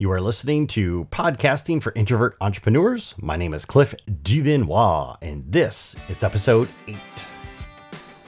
You are listening to Podcasting for Introvert Entrepreneurs. My name is Cliff Duvernois, and this is episode 8.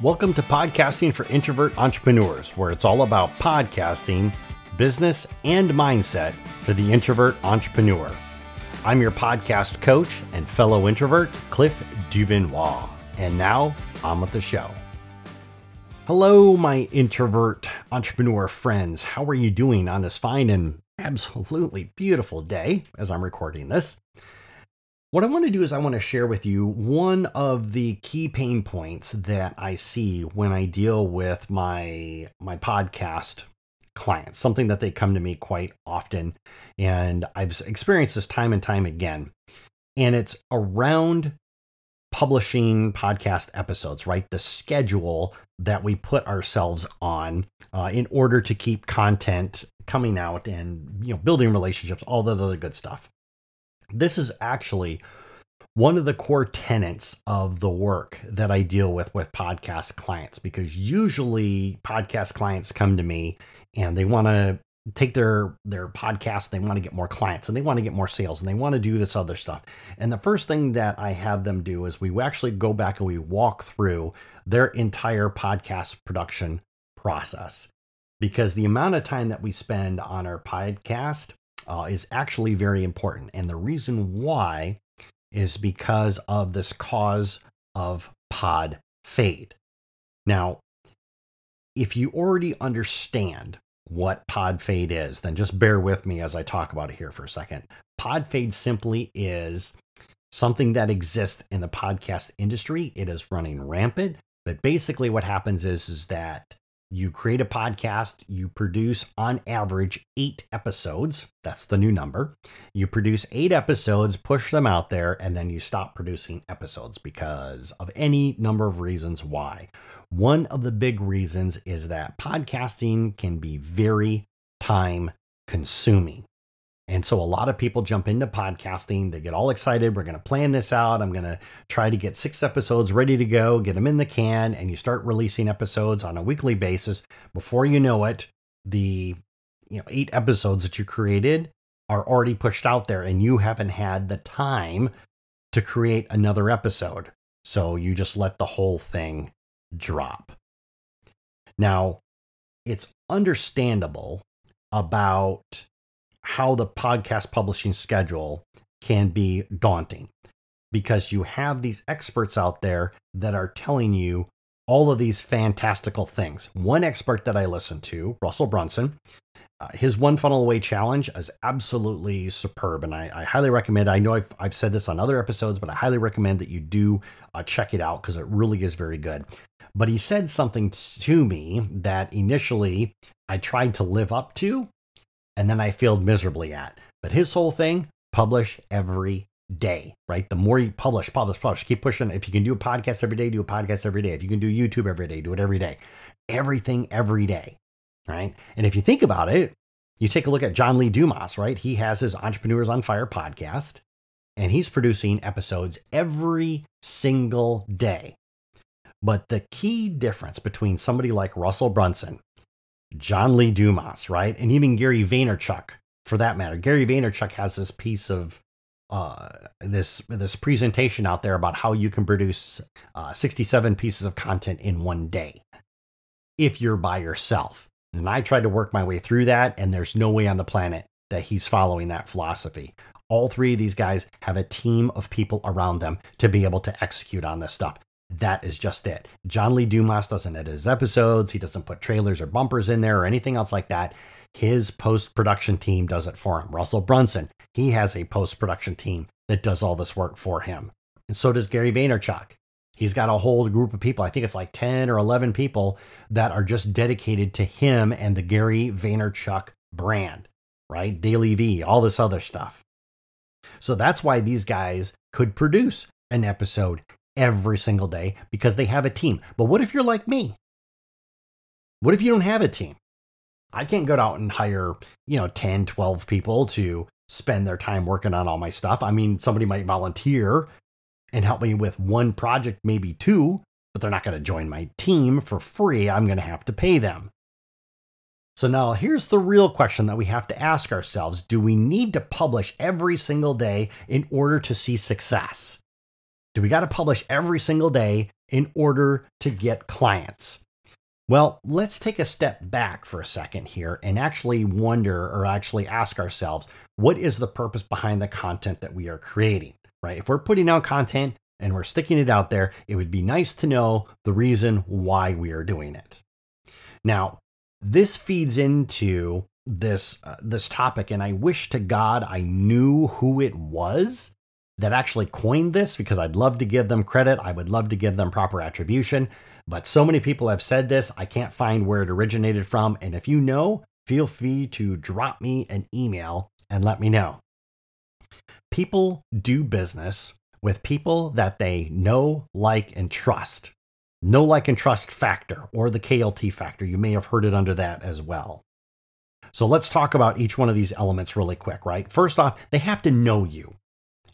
Welcome to Podcasting for Introvert Entrepreneurs, where it's all about podcasting, business, and mindset for the introvert entrepreneur. I'm your podcast coach and fellow introvert, Cliff Duvernois. And now, on with the show. Hello, my introvert entrepreneur friends. How are you doing on this fine and absolutely beautiful day as I'm recording this. What I want to do is I want to share with you one of the key pain points that I see when I deal with my my podcast clients, something that they come to me quite often and I've experienced this time and time again. And it's around publishing podcast episodes, right? The schedule that we put ourselves on uh, in order to keep content coming out and you know building relationships, all that other good stuff. This is actually one of the core tenets of the work that I deal with with podcast clients because usually podcast clients come to me and they want to take their their podcast they want to get more clients and they want to get more sales and they want to do this other stuff and the first thing that i have them do is we actually go back and we walk through their entire podcast production process because the amount of time that we spend on our podcast uh, is actually very important and the reason why is because of this cause of pod fade now if you already understand what pod fade is, then just bear with me as I talk about it here for a second. Pod fade simply is something that exists in the podcast industry. It is running rampant, but basically what happens is is that you create a podcast, you produce on average 8 episodes. That's the new number. You produce 8 episodes, push them out there and then you stop producing episodes because of any number of reasons why. One of the big reasons is that podcasting can be very time consuming. And so a lot of people jump into podcasting. They get all excited. We're going to plan this out. I'm going to try to get six episodes ready to go, get them in the can, and you start releasing episodes on a weekly basis. Before you know it, the you know eight episodes that you created are already pushed out there, and you haven't had the time to create another episode. So you just let the whole thing drop. Now, it's understandable about how the podcast publishing schedule can be daunting because you have these experts out there that are telling you all of these fantastical things. One expert that I listened to, Russell Brunson, uh, his one funnel away challenge is absolutely superb, and I, I highly recommend. I know I've, I've, said this on other episodes, but I highly recommend that you do uh, check it out because it really is very good. But he said something to me that initially I tried to live up to, and then I failed miserably at. But his whole thing publish every day, right? The more you publish, publish, publish, keep pushing. If you can do a podcast every day, do a podcast every day. If you can do YouTube every day, do it every day. Everything every day, right? And if you think about it, you take a look at John Lee Dumas, right? He has his Entrepreneurs on Fire podcast, and he's producing episodes every single day. But the key difference between somebody like Russell Brunson, John Lee Dumas, right, and even Gary Vaynerchuk, for that matter, Gary Vaynerchuk has this piece of uh, this this presentation out there about how you can produce uh, 67 pieces of content in one day if you're by yourself. And I tried to work my way through that, and there's no way on the planet that he's following that philosophy. All three of these guys have a team of people around them to be able to execute on this stuff that is just it. John Lee Dumas doesn't edit his episodes, he doesn't put trailers or bumpers in there or anything else like that. His post production team does it for him. Russell Brunson, he has a post production team that does all this work for him. And so does Gary Vaynerchuk. He's got a whole group of people, I think it's like 10 or 11 people that are just dedicated to him and the Gary Vaynerchuk brand, right? DailyVee, all this other stuff. So that's why these guys could produce an episode every single day because they have a team. But what if you're like me? What if you don't have a team? I can't go out and hire, you know, 10, 12 people to spend their time working on all my stuff. I mean, somebody might volunteer and help me with one project, maybe two, but they're not going to join my team for free. I'm going to have to pay them. So now here's the real question that we have to ask ourselves Do we need to publish every single day in order to see success? Do we got to publish every single day in order to get clients? Well, let's take a step back for a second here and actually wonder or actually ask ourselves what is the purpose behind the content that we are creating, right? If we're putting out content and we're sticking it out there, it would be nice to know the reason why we are doing it. Now, this feeds into this uh, this topic and I wish to God I knew who it was that actually coined this because I'd love to give them credit. I would love to give them proper attribution. But so many people have said this, I can't find where it originated from. And if you know, feel free to drop me an email and let me know. People do business with people that they know, like, and trust. Know, like, and trust factor, or the KLT factor. You may have heard it under that as well. So let's talk about each one of these elements really quick, right? First off, they have to know you.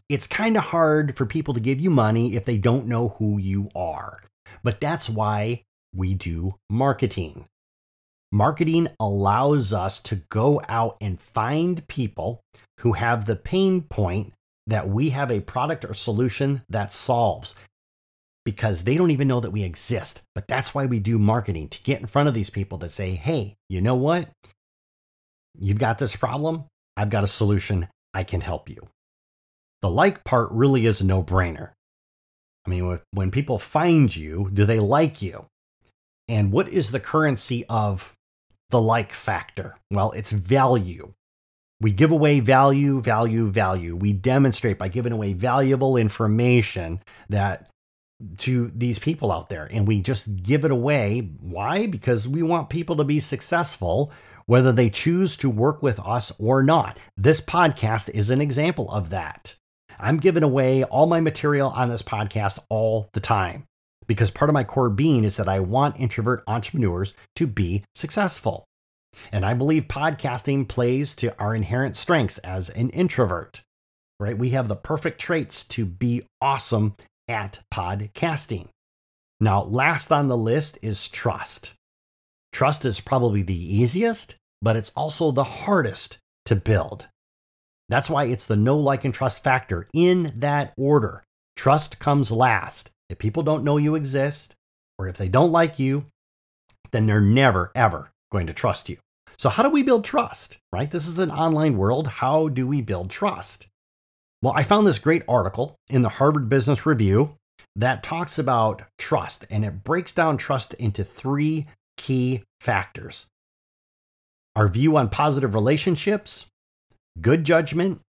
It's kind of hard for people to give you money if they don't know who you are. But that's why we do marketing. Marketing allows us to go out and find people who have the pain point that we have a product or solution that solves because they don't even know that we exist. But that's why we do marketing to get in front of these people to say, hey, you know what? You've got this problem. I've got a solution. I can help you. The like part really is a no brainer. I mean, when people find you, do they like you? And what is the currency of the like factor? Well, it's value. We give away value, value, value. We demonstrate by giving away valuable information that to these people out there and we just give it away. Why? Because we want people to be successful whether they choose to work with us or not. This podcast is an example of that. I'm giving away all my material on this podcast all the time because part of my core being is that I want introvert entrepreneurs to be successful. And I believe podcasting plays to our inherent strengths as an introvert, right? We have the perfect traits to be awesome at podcasting. Now, last on the list is trust. Trust is probably the easiest, but it's also the hardest to build. That's why it's the know like, and trust factor in that order. Trust comes last. If people don't know you exist, or if they don't like you, then they're never, ever going to trust you. So, how do we build trust, right? This is an online world. How do we build trust? Well, I found this great article in the Harvard Business Review that talks about trust and it breaks down trust into three key factors our view on positive relationships, good judgment,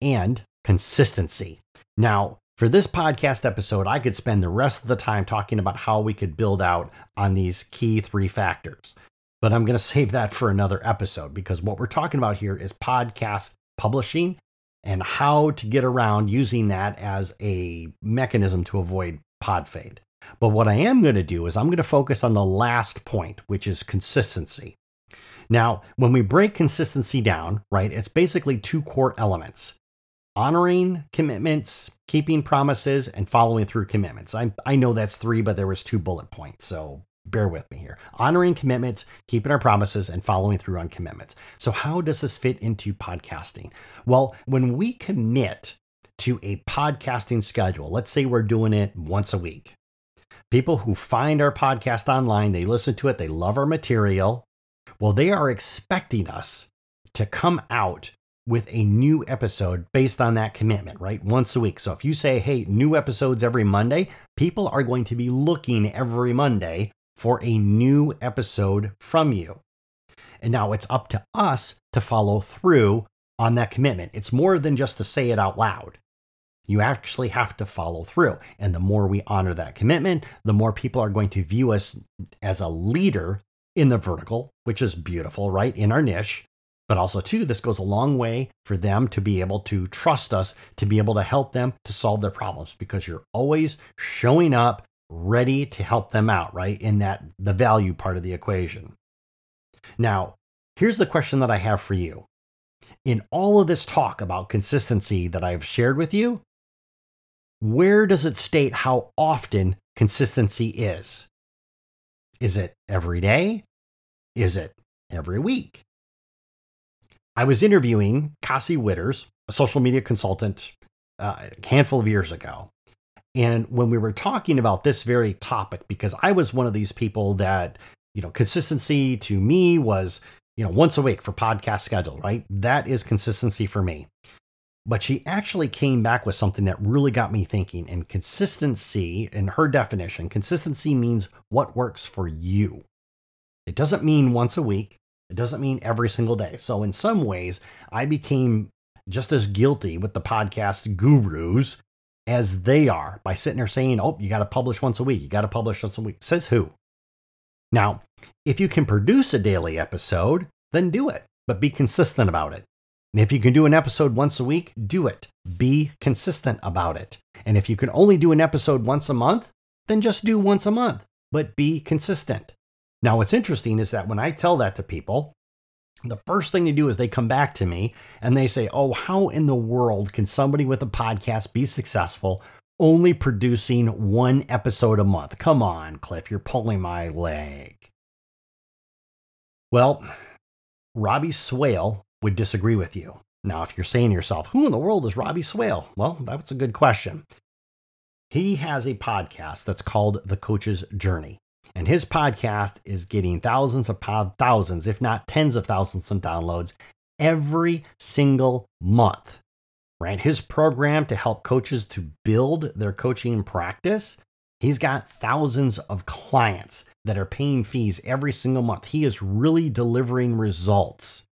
and consistency. Now, for this podcast episode, I could spend the rest of the time talking about how we could build out on these key three factors. But I'm going to save that for another episode because what we're talking about here is podcast publishing and how to get around using that as a mechanism to avoid pod fade. But what I am going to do is I'm going to focus on the last point, which is consistency. Now, when we break consistency down, right, it's basically two core elements honoring commitments, keeping promises, and following through commitments. I, I know that's three, but there was two bullet points. So bear with me here. Honoring commitments, keeping our promises, and following through on commitments. So, how does this fit into podcasting? Well, when we commit to a podcasting schedule, let's say we're doing it once a week. People who find our podcast online, they listen to it, they love our material, well, they are expecting us to come out with a new episode based on that commitment, right? Once a week. So if you say, hey, new episodes every Monday, people are going to be looking every Monday for a new episode from you. And now it's up to us to follow through on that commitment. It's more than just to say it out loud. You actually have to follow through. And the more we honor that commitment, the more people are going to view us as a leader in the vertical, which is beautiful, right? In our niche. But also, too, this goes a long way for them to be able to trust us, to be able to help them to solve their problems because you're always showing up ready to help them out, right? In that the value part of the equation. Now, here's the question that I have for you. In all of this talk about consistency that I've shared with you, where does it state how often consistency is? Is it every day? Is it every week. I was interviewing Cassie Witters, a social media consultant, uh, a handful of years ago. And when we were talking about this very topic, because I was one of these people that, you know, consistency to me was, you know, once a week for podcast schedule, right? That is consistency for me. But she actually came back with something that really got me thinking. And consistency, in her definition, consistency means what works for you. It doesn't mean once a week, it doesn't mean every single day. So, in some ways, I became just as guilty with the podcast gurus as they are by sitting there saying, oh, you got to publish once a week. You got to publish once a week. Says who? Now, if you can produce a daily episode, then do it, but be consistent about it. And if you can do an episode once a week, do it. Be consistent about it. And if you can only do an episode once a month, then just do once a month, but be consistent. Now, what's interesting is that when I tell that to people, the first thing they do is they come back to me and they say, Oh, how in the world can somebody with a podcast be successful only producing one episode a month? Come on, Cliff, you're pulling my leg. Well, Robbie Swale would disagree with you. Now, if you're saying to yourself, Who in the world is Robbie Swale? Well, that's a good question. He has a podcast that's called The Coach's Journey. And his podcast is getting thousands of thousands, if not tens of thousands of downloads every single month. Right? His program to help coaches to build their coaching practice, he's got thousands of clients that are paying fees every single month. He is really delivering results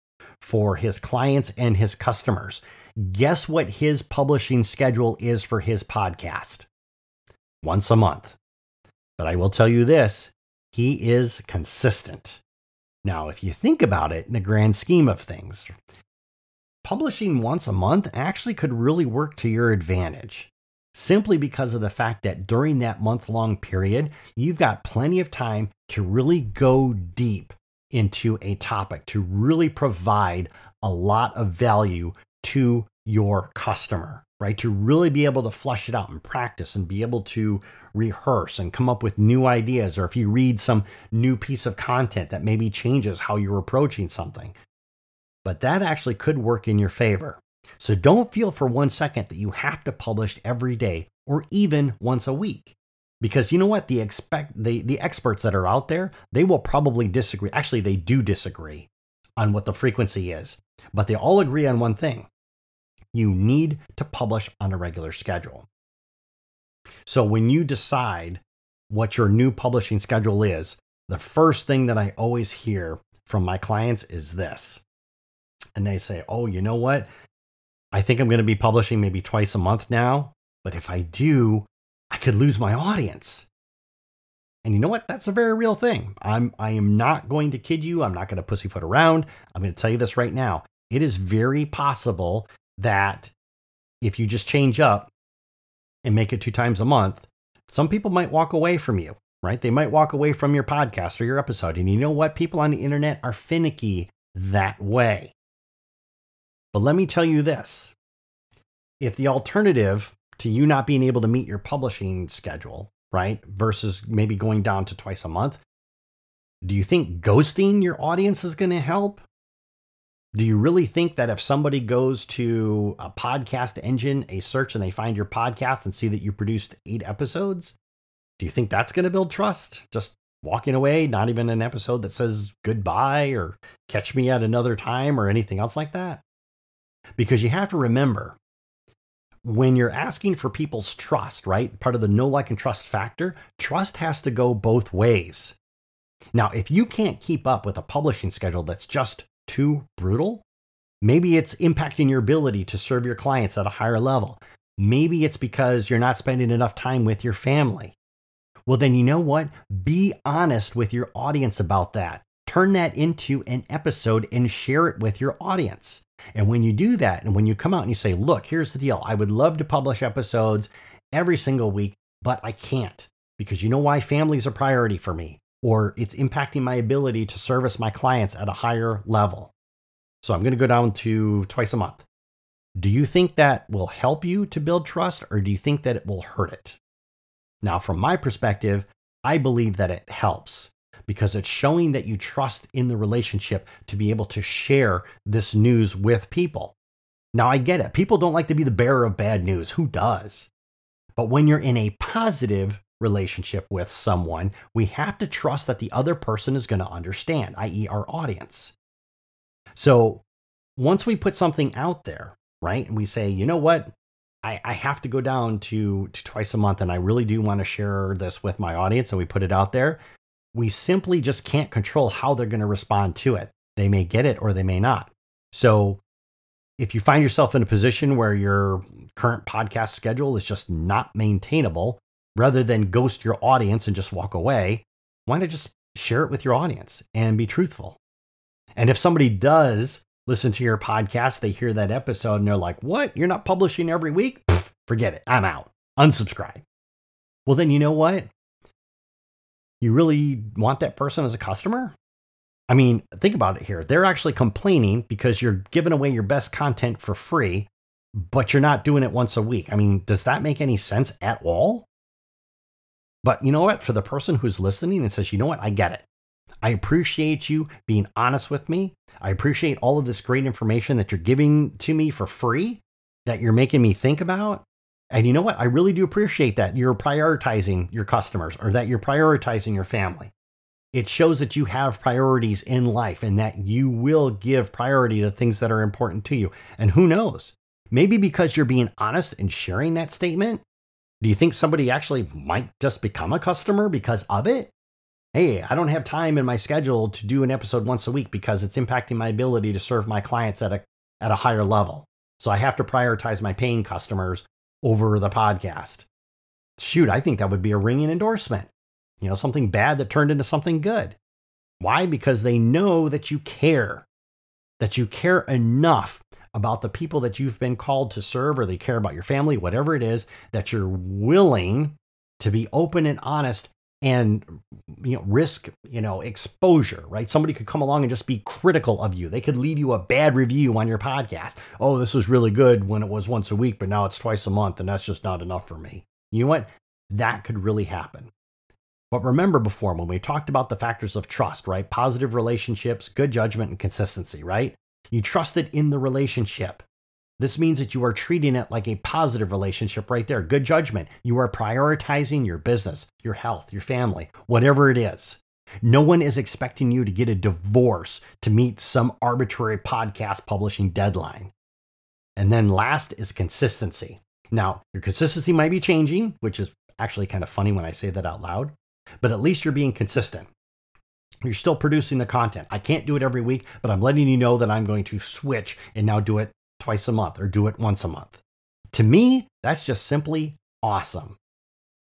for his clients and his customers. Guess what his publishing schedule is for his podcast? Once a month. But I will tell you this he is consistent. Now, if you think about it in the grand scheme of things, publishing once a month actually could really work to your advantage simply because of the fact that during that month long period, you've got plenty of time to really go deep into a topic, to really provide a lot of value to your customer, right? To really be able to flush it out and practice and be able to rehearse and come up with new ideas, or if you read some new piece of content that maybe changes how you're approaching something. But that actually could work in your favor. So don't feel for one second that you have to publish every day or even once a week. Because you know what? The expect the, the experts that are out there, they will probably disagree. Actually, they do disagree on what the frequency is, but they all agree on one thing. You need to publish on a regular schedule. So when you decide what your new publishing schedule is, the first thing that I always hear from my clients is this. And they say, Oh, you know what? I think I'm going to be publishing maybe twice a month now. But if I do, I could lose my audience. And you know what? That's a very real thing. I'm I am not going to kid you. I'm not going to pussyfoot around. I'm going to tell you this right now. It is very possible that if you just change up and make it two times a month, some people might walk away from you, right? They might walk away from your podcast or your episode. And you know what? People on the internet are finicky that way. But let me tell you this if the alternative to you not being able to meet your publishing schedule, right, versus maybe going down to twice a month, do you think ghosting your audience is going to help? Do you really think that if somebody goes to a podcast engine, a search, and they find your podcast and see that you produced eight episodes, do you think that's going to build trust? Just walking away, not even an episode that says goodbye or catch me at another time or anything else like that? Because you have to remember when you're asking for people's trust, right? Part of the know like, and trust factor, trust has to go both ways. Now, if you can't keep up with a publishing schedule that's just too brutal. Maybe it's impacting your ability to serve your clients at a higher level. Maybe it's because you're not spending enough time with your family. Well, then you know what? Be honest with your audience about that. Turn that into an episode and share it with your audience. And when you do that, and when you come out and you say, look, here's the deal I would love to publish episodes every single week, but I can't because you know why? Family's a priority for me or it's impacting my ability to service my clients at a higher level. So I'm going to go down to twice a month. Do you think that will help you to build trust or do you think that it will hurt it? Now, from my perspective, I believe that it helps because it's showing that you trust in the relationship to be able to share this news with people. Now, I get it. People don't like to be the bearer of bad news. Who does? But when you're in a positive relationship with someone, we have to trust that the other person is going to understand, i.e., our audience. So once we put something out there, right, and we say, you know what, I, have to go down to, to twice a month and I really do want to share this with my audience and we put it out there, we simply just can't control how they're going to respond to it. They may get it or they may not. So if you find yourself in a position where your current podcast schedule is just not maintainable, rather than ghost your audience and just walk away, why not just share it with your audience and be truthful? And if somebody does listen to your podcast, they hear that episode and they're like, What? You're not publishing every week? Pfft, forget it. I'm out. Unsubscribe. Well, then you know what? You really want that person as a customer? I mean, think about it here. They're actually complaining because you're giving away your best content for free, but you're not doing it once a week. I mean, does that make any sense at all? But you know what? For the person who's listening and says, you know what? I get it. I appreciate you being honest with me. I appreciate all of this great information that you're giving to me for free, that you're making me think about. And you know what? I really do appreciate that you're prioritizing your customers or that you're prioritizing your family. It shows that you have priorities in life and that you will give priority to things that are important to you. And who knows? Maybe because you're being honest and sharing that statement, do you think somebody actually might just become a customer because of it? Hey, I don't have time in my schedule to do an episode once a week because it's impacting my ability to serve my clients at a, at a higher level. So I have to prioritize my paying customers over the podcast. Shoot, I think that would be a ringing endorsement. You know, something bad that turned into something good. Why? Because they know that you care, that you care enough about the people that you've been called to serve or they care about your family, whatever it is, that you're willing to be open and honest and you know risk you know exposure right? Somebody could come along and just be critical of you. They could leave you a bad review on your podcast. Oh this was really good when it was once a week but now it's twice a month and that's just not enough for me. You know what? That could really happen. But remember before when we talked about the factors of trust right? Positive relationships good judgment and consistency right? You trust it in the relationship. This means that you are treating it like a positive relationship right there. Good judgment. You are prioritizing your business, your health, your family, whatever it is. No one is expecting you to get a divorce to meet some arbitrary podcast publishing deadline. And then last is consistency. Now, your consistency might be changing, which is actually kind of funny when I say that out loud, but at least you're being consistent. You're still producing the content. I can't do it every week, but I'm letting you know that I'm going to switch and now do it twice a month or do it once a month. To me, that's just simply awesome.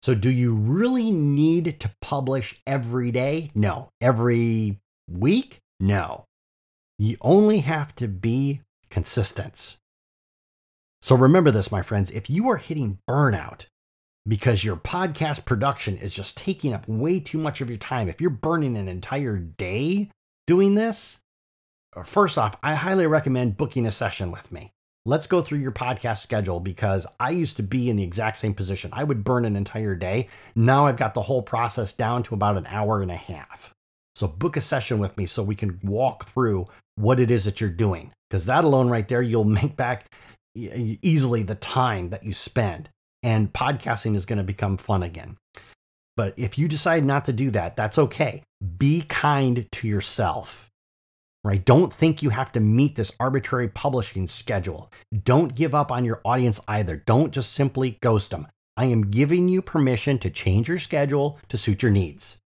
So, do you really need to publish every day? No. Every week? No. You only have to be consistent. So, remember this, my friends. If you are hitting burnout, because your podcast production is just taking up way too much of your time. If you're burning an entire day doing this, Uh, first off, I highly recommend booking a session with me. Let's go through your podcast schedule because I used to be in the exact same position. I would burn an entire day. Now I've got the whole process down to about an hour and a half. So book a session with me so we can walk through what it is that you're doing. Because that alone, right there, you'll make back easily the time that you spend and podcasting is going to become fun again. But if you decide not to do that, that's okay. Be kind to yourself. Right? Don't think you have to meet this arbitrary publishing schedule. Don't give up on your audience either. Don't just simply ghost them. I am giving you permission to change your schedule to suit your needs.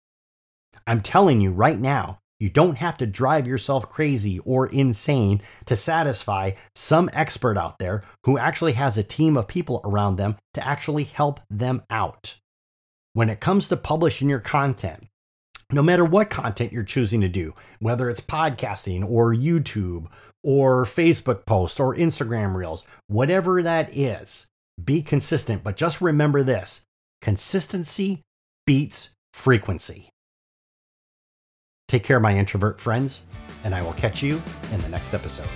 I'm telling you right now, you don't have to drive yourself crazy or insane to satisfy some expert out there who actually has a team of people around them to actually help them out. When it comes to publishing your content, no matter what content you're choosing to do, whether it's podcasting or YouTube or Facebook posts or Instagram reels, whatever that is, be consistent. But just remember this consistency beats frequency. Take care, my introvert friends, and I will catch you in the next episode.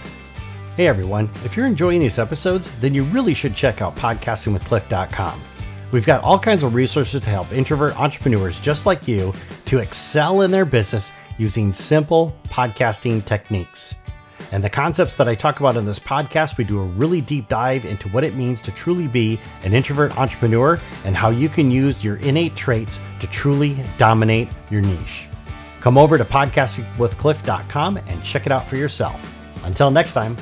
Hey everyone, if you're enjoying these episodes, then you really should check out podcastingwithcliff.com. We've got all kinds of resources to help introvert entrepreneurs just like you to excel in their business using simple podcasting techniques. And the concepts that I talk about in this podcast, we do a really deep dive into what it means to truly be an introvert entrepreneur and how you can use your innate traits to truly dominate your niche. Come over to podcastingwithcliff.com and check it out for yourself. Until next time.